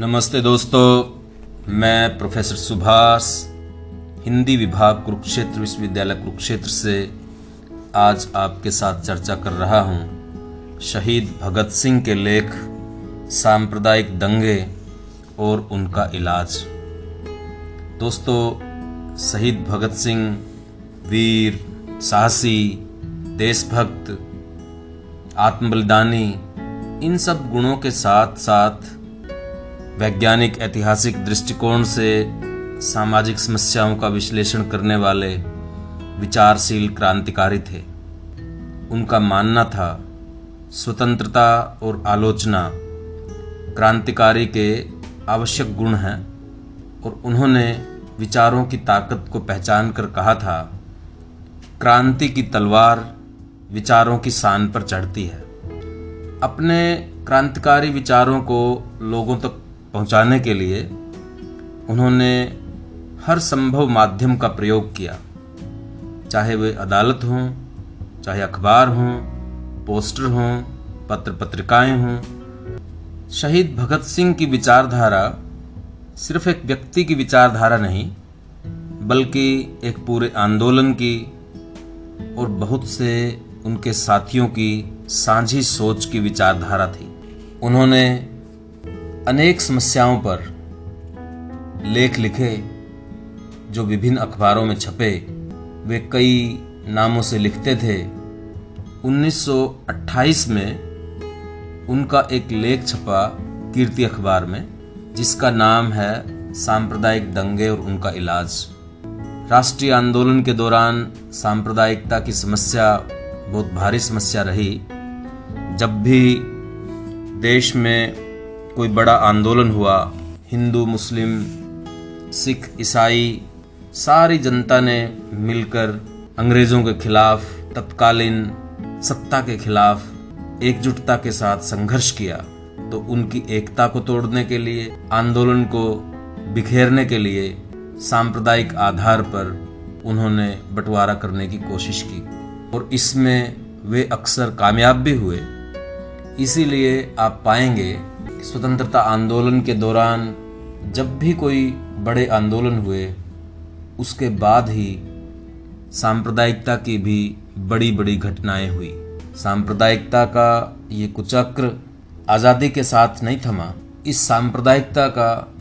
नमस्ते दोस्तों, मैं प्रोफेसर सुभाष, हिंदी विभाग कुरुक्षेत्र विश्वविद्यालय कुरुक्षेत्र से आज आपके साथ चर्चा कर रहा हूँ। शहीद भगत सिंह के लेख, सांप्रदायिक दंगे और उनका इलाज। दोस्तों, शहीद भगत सिंह, वीर, साहसी, देशभक्त, आत्मबलिदानी, इन सब गुणों के साथ साथ वैज्ञानिक ऐतिहासिक दृष्टिकोण से सामाजिक समस्याओं का विश्लेषण करने वाले विचारशील क्रांतिकारी थे। उनका मानना था, स्वतंत्रता और आलोचना क्रांतिकारी के आवश्यक गुण हैं और उन्होंने विचारों की ताकत को पहचान कर कहा था, क्रांति की तलवार विचारों की शान पर चढ़ती है। अपने क्रांतिकारी विचारों को लोगों तक पहुँचाने के लिए उन्होंने हर संभव माध्यम का प्रयोग किया। चाहे वे अदालत हों, चाहे अखबार हों, पोस्टर हों पत्र पत्रिकाएँ हों, शहीद भगत सिंह की विचारधारा सिर्फ़ एक व्यक्ति की विचारधारा नहीं, बल्कि एक पूरे आंदोलन की और बहुत से उनके साथियों की साझी सोच की विचारधारा थी। उन्होंने अनेक समस्याओं पर लेख लिखे, जो विभिन्न अखबारों में छपे, वे कई नामों से लिखते थे। 1928 में उनका एक लेख छपा कीर्ति अखबार में, जिसका नाम है सांप्रदायिक दंगे और उनका इलाज। राष्ट्रीय आंदोलन के दौरान सांप्रदायिकता की समस्या, बहुत भारी समस्या रही। जब भी देश में कोई बड़ा आंदोलन हुआ। हिंदू, मुस्लिम, सिख, ईसाई, सारी जनता ने मिलकर अंग्रेज़ों के खिलाफ, तत्कालीन सत्ता के खिलाफ एकजुटता के साथ संघर्ष किया। तो उनकी एकता को तोड़ने के लिए, आंदोलन को बिखेरने के लिए सांप्रदायिक आधार पर उन्होंने बंटवारा करने की कोशिश की। और इसमें वे अक्सर कामयाब भी हुए। इसीलिए आप पाएँगे स्वतंत्रता आंदोलन के दौरान जब भी कोई बड़े आंदोलन हुए, उसके बाद ही सांप्रदायिकता की भी बड़ी बड़ी घटनाएँ हुई। सांप्रदायिकता का ये कुचक्र आज़ादी के साथ नहीं थमा। इस सांप्रदायिकता का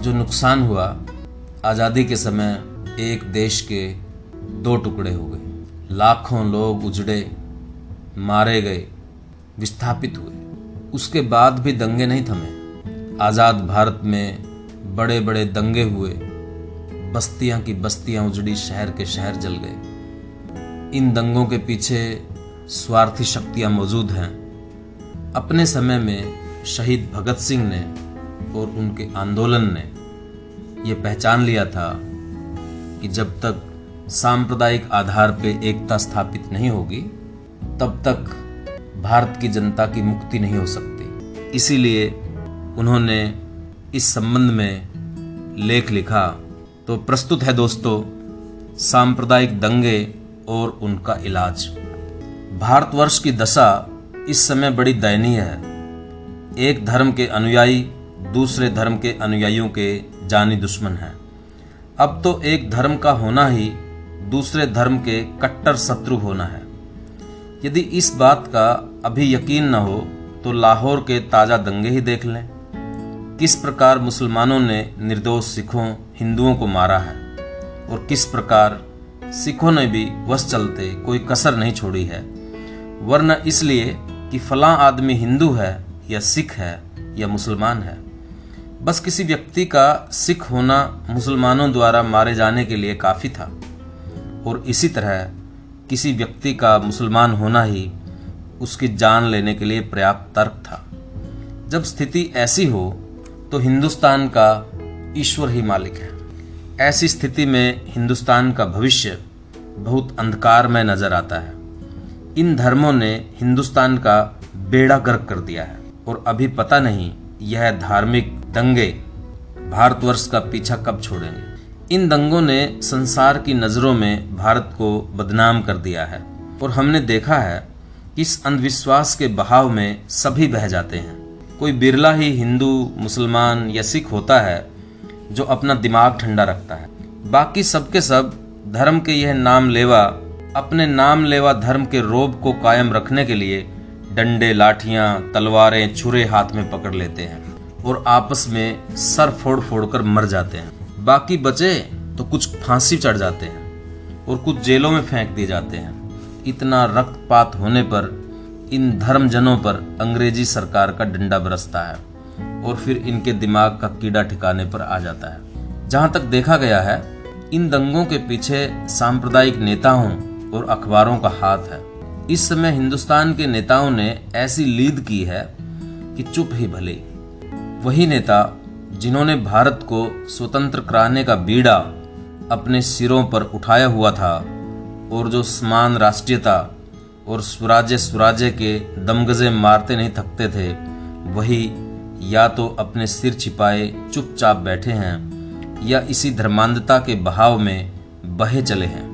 जो नुकसान हुआ, आज़ादी के समय एक देश के दो टुकड़े हो गए। लाखों लोग उजड़े, मारे गए, विस्थापित हुए। उसके बाद भी दंगे नहीं थमे। आज़ाद भारत में बड़े बड़े दंगे हुए, बस्तियाँ की बस्तियाँ उजड़ी शहर के शहर जल गए। इन दंगों के पीछे स्वार्थी शक्तियाँ मौजूद हैं। अपने समय में शहीद भगत सिंह ने और उनके आंदोलन ने यह पहचान लिया था कि जब तक सांप्रदायिक आधार पर एकता स्थापित नहीं होगी, तब तक भारत की जनता की मुक्ति नहीं हो सकती। इसीलिए उन्होंने इस संबंध में लेख लिखा। तो प्रस्तुत है दोस्तों, सांप्रदायिक दंगे और उनका इलाज। भारतवर्ष की दशा इस समय बड़ी दयनीय है। एक धर्म के अनुयायी दूसरे धर्म के अनुयायियों के जानी दुश्मन हैं। अब तो एक धर्म का होना ही दूसरे धर्म के कट्टर शत्रु होना है। यदि इस बात का अभी यकीन न हो तो लाहौर के ताज़ा दंगे ही देख लें। किस प्रकार मुसलमानों ने निर्दोष सिखों, हिंदुओं को मारा है और किस प्रकार सिखों ने भी वश चलते कोई कसर नहीं छोड़ी है। वरना इसलिए कि फला आदमी हिंदू है या सिख है या मुसलमान है। बस किसी व्यक्ति का सिख होना मुसलमानों द्वारा मारे जाने के लिए काफ़ी था। और इसी तरह किसी व्यक्ति का मुसलमान होना ही उसकी जान लेने के लिए पर्याप्त तर्क था। जब स्थिति ऐसी हो तो हिंदुस्तान का ईश्वर ही मालिक है। ऐसी स्थिति में हिंदुस्तान का भविष्य बहुत अंधकार में नज़र आता है। इन धर्मों ने हिंदुस्तान का बेड़ा गर्क कर दिया है। और अभी पता नहीं, यह धार्मिक दंगे भारतवर्ष का पीछा कब छोड़ेंगे। इन दंगों ने संसार की नज़रों में भारत को बदनाम कर दिया है। और हमने देखा है इस अंधविश्वास के बहाव में सभी बह जाते हैं। कोई बिरला ही हिंदू, मुसलमान या सिख होता है, जो अपना दिमाग ठंडा रखता है। बाकी सबके सब धर्म के यह नाम लेवा अपने नाम लेवा धर्म के रोब को कायम रखने के लिए डंडे, लाठियाँ, तलवारें, छुरे हाथ में पकड़ लेते हैं और आपस में सर फोड़ फोड़ कर मर जाते हैं। बाकी बचे तो कुछ फांसी चढ़ जाते हैं और कुछ जेलों में फेंक दिए जाते हैं। इतना रक्तपात होने पर इन धर्मजनों पर अंग्रेज़ी सरकार का डंडा बरसता है और फिर इनके दिमाग का कीड़ा ठिकाने पर आ जाता है। जहाँ तक देखा गया है, इन दंगों के पीछे सांप्रदायिक नेताओं और अखबारों का हाथ है। इस समय हिंदुस्तान के नेताओं ने ऐसी लीद की है कि चुप ही भले। वही नेता जिन्होंने भारत को स्वतंत्र कराने का बीड़ा अपने सिरों पर उठाया हुआ था और जो समान राष्ट्रीयता और स्वराज्य स्वराज्य के दमगजे मारते नहीं थकते थे, वही या तो अपने सिर छिपाए चुपचाप बैठे हैं, या इसी धर्मांधता के बहाव में बहे चले हैं।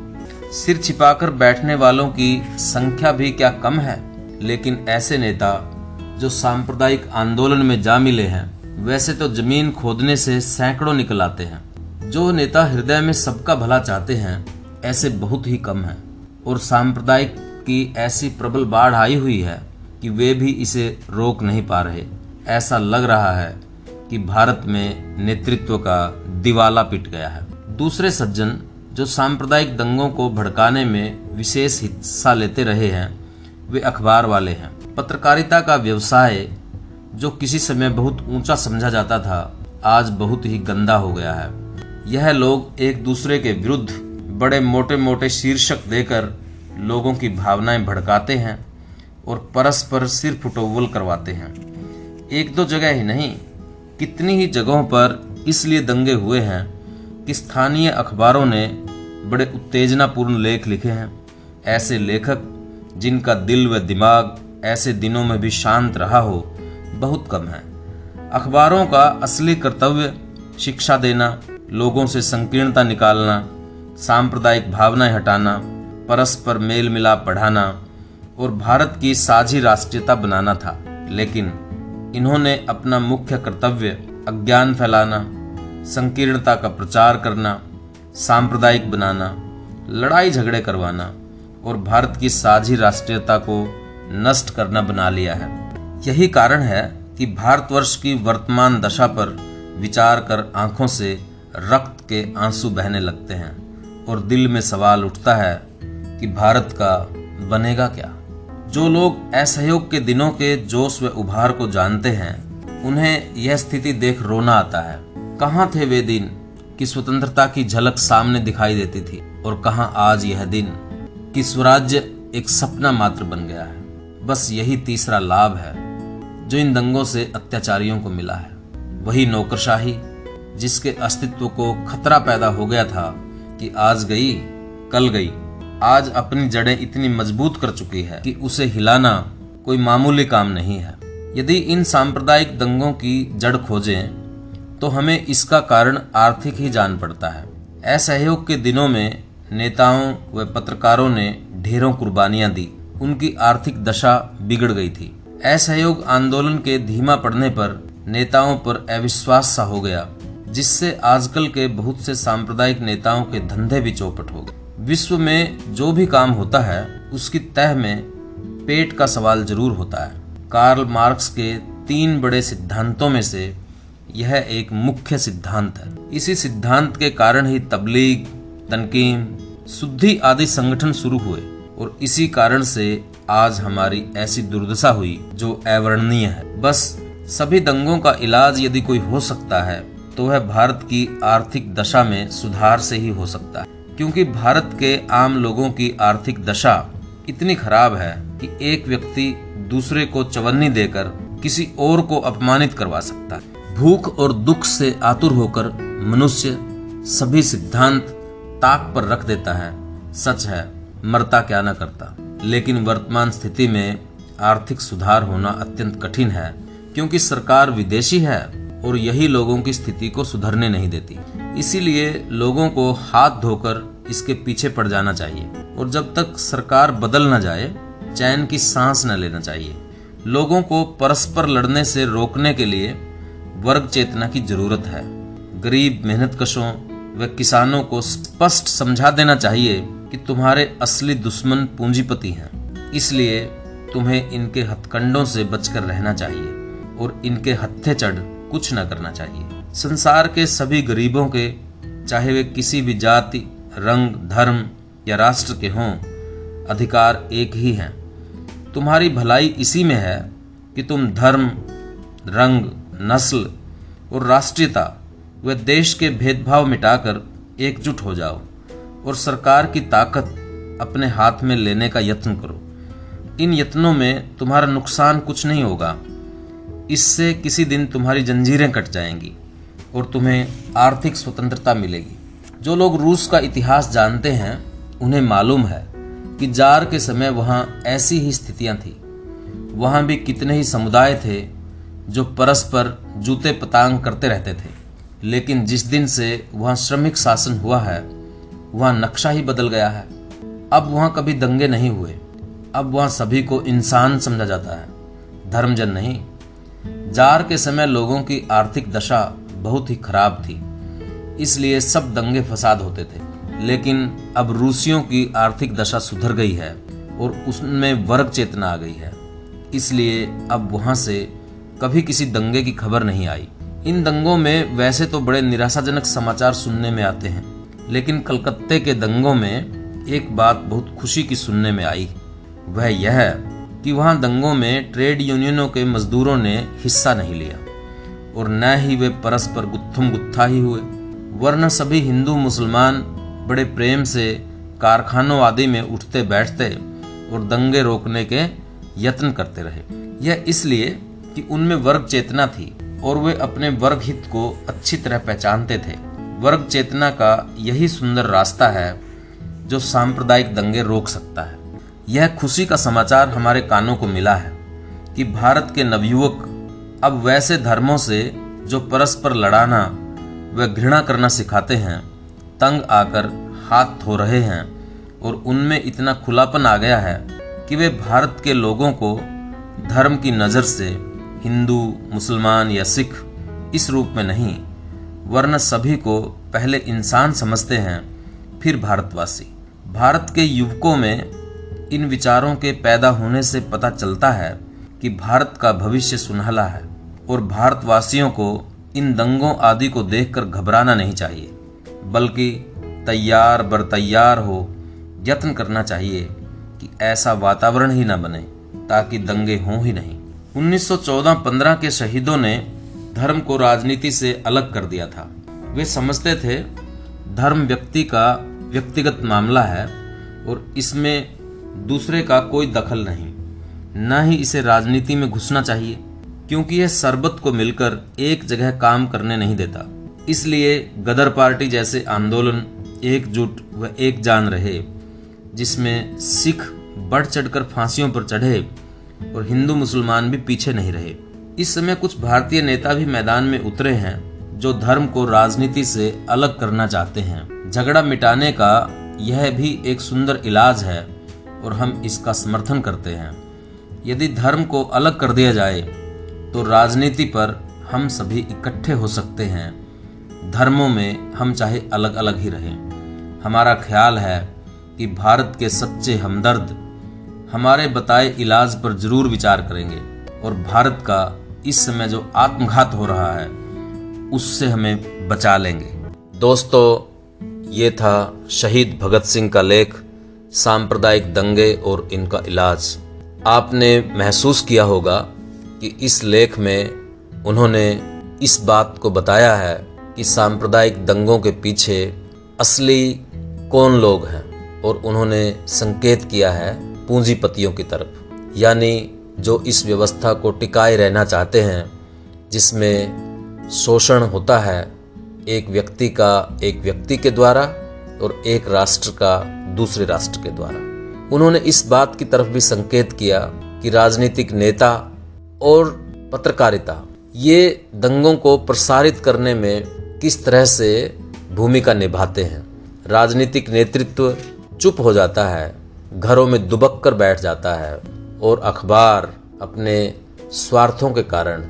सिर छिपाकर बैठने वालों की संख्या भी क्या कम है? लेकिन ऐसे नेता जो सांप्रदायिक आंदोलन में जा मिले हैं, वैसे तो ज़मीन खोदने से सैकड़ों निकल आते हैं। जो नेता हृदय में सबका भला चाहते हैं ऐसे बहुत ही कम हैं। और सांप्रदायिक की ऐसी प्रबल बाढ़ आई हुई है कि वे भी इसे रोक नहीं पा रहे। ऐसा लग रहा है कि भारत में नेतृत्व का दिवाला पिट गया है। दूसरे सज्जन जो सांप्रदायिक दंगों को भड़काने में विशेष हिस्सा लेते रहे हैं, वे अखबार वाले हैं। पत्रकारिता का व्यवसाय, जो किसी समय बहुत ऊँचा समझा जाता था, आज बहुत ही गंदा हो गया है। यह लोग एक दूसरे के विरुद्ध बड़े मोटे मोटे शीर्षक देकर लोगों की भावनाएँ भड़काते हैं और परस्पर सिर फुटोवल करवाते हैं। एक दो जगह ही नहीं, कितनी ही जगहों पर इसलिए दंगे हुए हैं कि स्थानीय अखबारों ने बड़े उत्तेजनापूर्ण लेख लिखे हैं। ऐसे लेखक जिनका दिल व दिमाग ऐसे दिनों में भी शांत रहा हो, बहुत कम है। अखबारों का असली कर्तव्य शिक्षा देना, लोगों से संकीर्णता निकालना सांप्रदायिक भावनाएँ हटाना, परस्पर मेल मिलाप बढ़ाना और भारत की साझी राष्ट्रीयता बनाना था। लेकिन इन्होंने अपना मुख्य कर्तव्य अज्ञान फैलाना, संकीर्णता का प्रचार करना, सांप्रदायिक बनाना लड़ाई झगड़े करवाना और भारत की साझी राष्ट्रीयता को नष्ट करना बना लिया है। यही कारण है कि भारतवर्ष की वर्तमान दशा पर विचार कर आँखों से रक्त के आँसू बहने लगते हैं। और दिल में सवाल उठता है कि भारत का बनेगा क्या? जो लोग असहयोग के दिनों के जोश व उभार को जानते हैं, उन्हें यह स्थिति देख रोना आता है। कहाँ थे वे दिन कि स्वतंत्रता की झलक सामने दिखाई देती थी और कहाँ आज यह दिन कि स्वराज्य एक सपना मात्र बन गया है। बस यही तीसरा लाभ है जो इन दंगों से अत्याचारियों को मिला है। वही नौकरशाही जिसके अस्तित्व को खतरा पैदा हो गया था कि आज गई, कल गई। आज अपनी जड़ें इतनी मज़बूत कर चुकी है कि उसे हिलाना कोई मामूली काम नहीं है। यदि इन सांप्रदायिक दंगों की जड़ खोजें तो हमें इसका कारण आर्थिक ही जान पड़ता है। असहयोग के दिनों में नेताओं व पत्रकारों ने ढेरों कुर्बानियाँ दी। उनकी आर्थिक दशा बिगड़ गई थी। असहयोग आंदोलन के धीमा पड़ने पर नेताओं पर अविश्वास सा हो गया। जिससे आजकल के बहुत से सांप्रदायिक नेताओं के धंधे भी चौपट हो गए। विश्व में जो भी काम होता है, उसकी तह में पेट का सवाल ज़रूर होता है। कार्ल मार्क्स के तीन बड़े सिद्धांतों में से यह एक मुख्य सिद्धांत है। इसी सिद्धांत के कारण ही तबलीग, तनकीम शुद्धि आदि संगठन शुरू हुए और इसी कारण से आज हमारी ऐसी दुर्दशा हुई जो अवर्णनीय है। बस सभी दंगों का इलाज यदि कोई हो सकता है तो वह भारत की आर्थिक दशा में सुधार से ही हो सकता है। क्योंकि भारत के आम लोगों की आर्थिक दशा इतनी खराब है कि एक व्यक्ति दूसरे को चवन्नी देकर किसी और को अपमानित करवा सकता है। भूख और दुख से आतुर होकर मनुष्य सभी सिद्धांत ताक पर रख देता है। सच है, मरता क्या न करता। लेकिन वर्तमान स्थिति में आर्थिक सुधार होना अत्यंत कठिन है, क्योंकि सरकार विदेशी है और यही लोगों की स्थिति को सुधरने नहीं देती। इसीलिए लोगों को हाथ धोकर इसके पीछे पड़ जाना चाहिए और जब तक सरकार बदल न जाए, चैन की सांस न लेना चाहिए। लोगों को परस्पर लड़ने से रोकने के लिए वर्ग चेतना की ज़रूरत है। गरीब मेहनतकशों व किसानों को स्पष्ट समझा देना चाहिए कि तुम्हारे असली दुश्मन पूंजीपति हैं। इसलिए तुम्हें इनके हथकंडों से बचकर रहना चाहिए और इनके हत्थे चढ़ कुछ न करना चाहिए। संसार के सभी गरीबों के, चाहे वे किसी भी जाति, रंग, धर्म या राष्ट्र के हों, अधिकार एक ही हैं। तुम्हारी भलाई इसी में है कि तुम धर्म, रंग, नस्ल और राष्ट्रीयता व देश के भेदभाव मिटाकर एकजुट हो जाओ और सरकार की ताकत अपने हाथ में लेने का यत्न करो। इन यत्नों में तुम्हारा नुकसान कुछ नहीं होगा। इससे किसी दिन तुम्हारी जंजीरें कट जाएँगी और तुम्हें आर्थिक स्वतंत्रता मिलेगी। जो लोग रूस का इतिहास जानते हैं, उन्हें मालूम है कि जार के समय वहाँ ऐसी ही स्थितियाँ थी। वहाँ भी कितने ही समुदाय थे जो परस्पर जूते पतांग करते रहते थे। लेकिन जिस दिन से वहाँ श्रमिक शासन हुआ है, वहाँ नक्शा ही बदल गया है। अब वहाँ कभी दंगे नहीं हुए। अब वहाँ सभी को इंसान समझा जाता है। धर्मजन नहीं जार के समय लोगों की आर्थिक दशा बहुत ही खराब थी, इसलिए सब दंगे फसाद होते थे। लेकिन अब रूसियों की आर्थिक दशा सुधर गई है और उसमें वर्ग चेतना आ गई है। इसलिए अब वहाँ से कभी किसी दंगे की खबर नहीं आई। इन दंगों में वैसे तो बड़े निराशाजनक समाचार सुनने में आते हैं, लेकिन कलकत्ते के दंगों में एक बात बहुत खुशी की सुनने में आई, वह यह कि वहाँ दंगों में ट्रेड यूनियनों के मजदूरों ने हिस्सा नहीं लिया और न ही वे परस्पर गुत्थुम गुत्था ही हुए। वरना सभी हिंदू मुसलमान बड़े प्रेम से कारखानों आदि में उठते बैठते और दंगे रोकने के यत्न करते रहे। यह इसलिए कि उनमें वर्ग चेतना थी और वे अपने वर्ग हित को अच्छी तरह पहचानते थे। वर्ग चेतना का यही सुंदर रास्ता है जो सांप्रदायिक दंगे रोक सकता है। यह खुशी का समाचार हमारे कानों को मिला है कि भारत के नवयुवक अब वैसे धर्मों से जो परस्पर लड़ाना व घृणा करना सिखाते हैं, तंग आकर हाथ धो रहे हैं और उनमें इतना खुलापन आ गया है कि वे भारत के लोगों को धर्म की नज़र से हिंदू, मुसलमान या सिख इस रूप में नहीं वरन सभी को पहले इंसान समझते हैं, फिर भारतवासी। भारत के युवकों में इन विचारों के पैदा होने से पता चलता है कि भारत का भविष्य सुनहला है और भारतवासियों को इन दंगों आदि को देखकर घबराना नहीं चाहिए, बल्कि तैयार बर तैयार हो, यत्न करना चाहिए कि ऐसा वातावरण ही न बने, ताकि दंगे हों ही नहीं। 1914-15 के शहीदों ने धर्म को राजनीति से अलग कर दिया था। वे समझते थे, धर्म व्यक्ति का व्यक्तिगत मामला है और इसमें दूसरे का कोई दखल नहीं। न ही इसे राजनीति में घुसना चाहिए, क्योंकि यह सरबत को मिलकर एक जगह काम करने नहीं देता। इसलिए गदर पार्टी जैसे आंदोलन एकजुट व एक जान रहे, जिसमें सिख बढ़ चढ़कर फांसियों पर चढ़े और हिंदू मुसलमान भी पीछे नहीं रहे। इस समय कुछ भारतीय नेता भी मैदान में उतरे हैं, जो धर्म को राजनीति से अलग करना चाहते हैं। झगड़ा मिटाने का यह भी एक सुंदर इलाज है। और हम इसका समर्थन करते हैं। यदि धर्म को अलग कर दिया जाए तो राजनीति पर हम सभी इकट्ठे हो सकते हैं। धर्मों में हम चाहे अलग अलग ही रहें। हमारा ख्याल है कि भारत के सच्चे हमदर्द हमारे बताए इलाज पर ज़रूर विचार करेंगे और भारत का इस समय जो आत्मघात हो रहा है, उससे हमें बचा लेंगे। दोस्तों, ये था शहीद भगत सिंह का लेख। सांप्रदायिक दंगे और इनका इलाज। आपने महसूस किया होगा कि इस लेख में उन्होंने इस बात को बताया है कि सांप्रदायिक दंगों के पीछे असली कौन लोग हैं और उन्होंने संकेत किया है पूंजीपतियों की तरफ़। यानी जो इस व्यवस्था को टिकाए रहना चाहते हैं, जिसमें शोषण होता है एक व्यक्ति का एक व्यक्ति के द्वारा और एक राष्ट्र का दूसरे राष्ट्र के द्वारा। उन्होंने इस बात की तरफ़ भी संकेत किया कि राजनीतिक नेता और पत्रकारिता, ये दंगों को प्रसारित करने में किस तरह से भूमिका निभाते हैं। राजनीतिक नेतृत्व चुप हो जाता है, घरों में दुबक कर बैठ जाता है और अखबार अपने स्वार्थों के कारण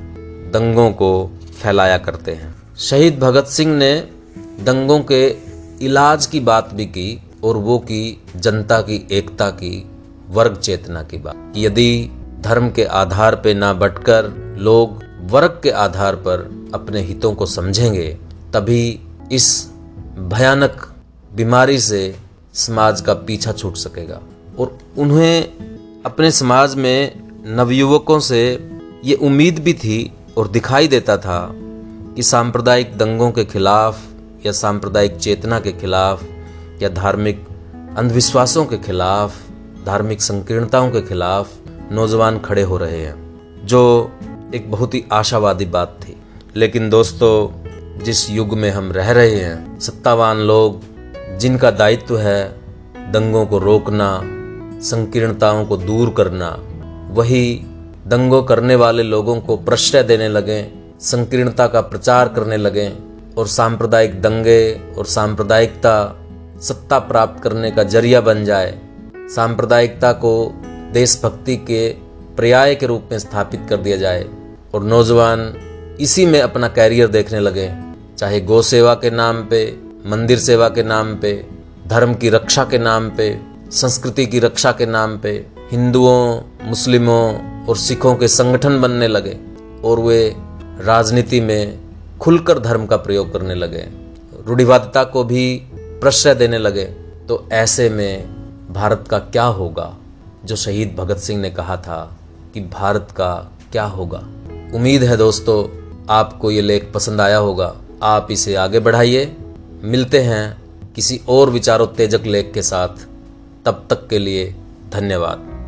दंगों को फैलाया करते हैं। शहीद भगत सिंह ने दंगों के इलाज की बात भी की और वो की जनता की, एकता की, वर्ग चेतना की बात। यदि धर्म के आधार पर ना बटकर लोग वर्ग के आधार पर अपने हितों को समझेंगे, तभी इस भयानक बीमारी से समाज का पीछा छूट सकेगा। और उन्हें अपने समाज में नवयुवकों से ये उम्मीद भी थी और दिखाई देता था कि सांप्रदायिक दंगों के खिलाफ या सांप्रदायिक चेतना के खिलाफ, या धार्मिक अंधविश्वासों के खिलाफ, धार्मिक संकीर्णताओं के खिलाफ नौजवान खड़े हो रहे हैं, जो एक बहुत ही आशावादी बात थी। लेकिन दोस्तों, जिस युग में हम रह रहे हैं, सत्तावान लोग, जिनका दायित्व है दंगों को रोकना, संकीर्णताओं को दूर करना, वही दंगों करने वाले लोगों को प्रश्रय देने लगे, संकीर्णता का प्रचार करने लगे और सांप्रदायिक दंगे और सांप्रदायिकता सत्ता प्राप्त करने का ज़रिया बन जाए, सांप्रदायिकता को देशभक्ति के पर्याय के रूप में स्थापित कर दिया जाए। और नौजवान इसी में अपना कैरियर देखने लगे, चाहे गौ सेवा के नाम पे, मंदिर सेवा के नाम पे, धर्म की रक्षा के नाम पे, संस्कृति की रक्षा के नाम पे हिंदुओं, मुस्लिमों और सिखों के संगठन बनने लगे और वे राजनीति में खुलकर धर्म का प्रयोग करने लगे, रूढ़िवादिता को भी प्रश्रय देने लगे तो ऐसे में भारत का क्या होगा? जो शहीद भगत सिंह ने कहा था कि भारत का क्या होगा? उम्मीद है दोस्तों, आपको ये लेख पसंद आया होगा। आप इसे आगे बढ़ाइए। मिलते हैं किसी और विचारोत्तेजक लेख के साथ। तब तक के लिए धन्यवाद।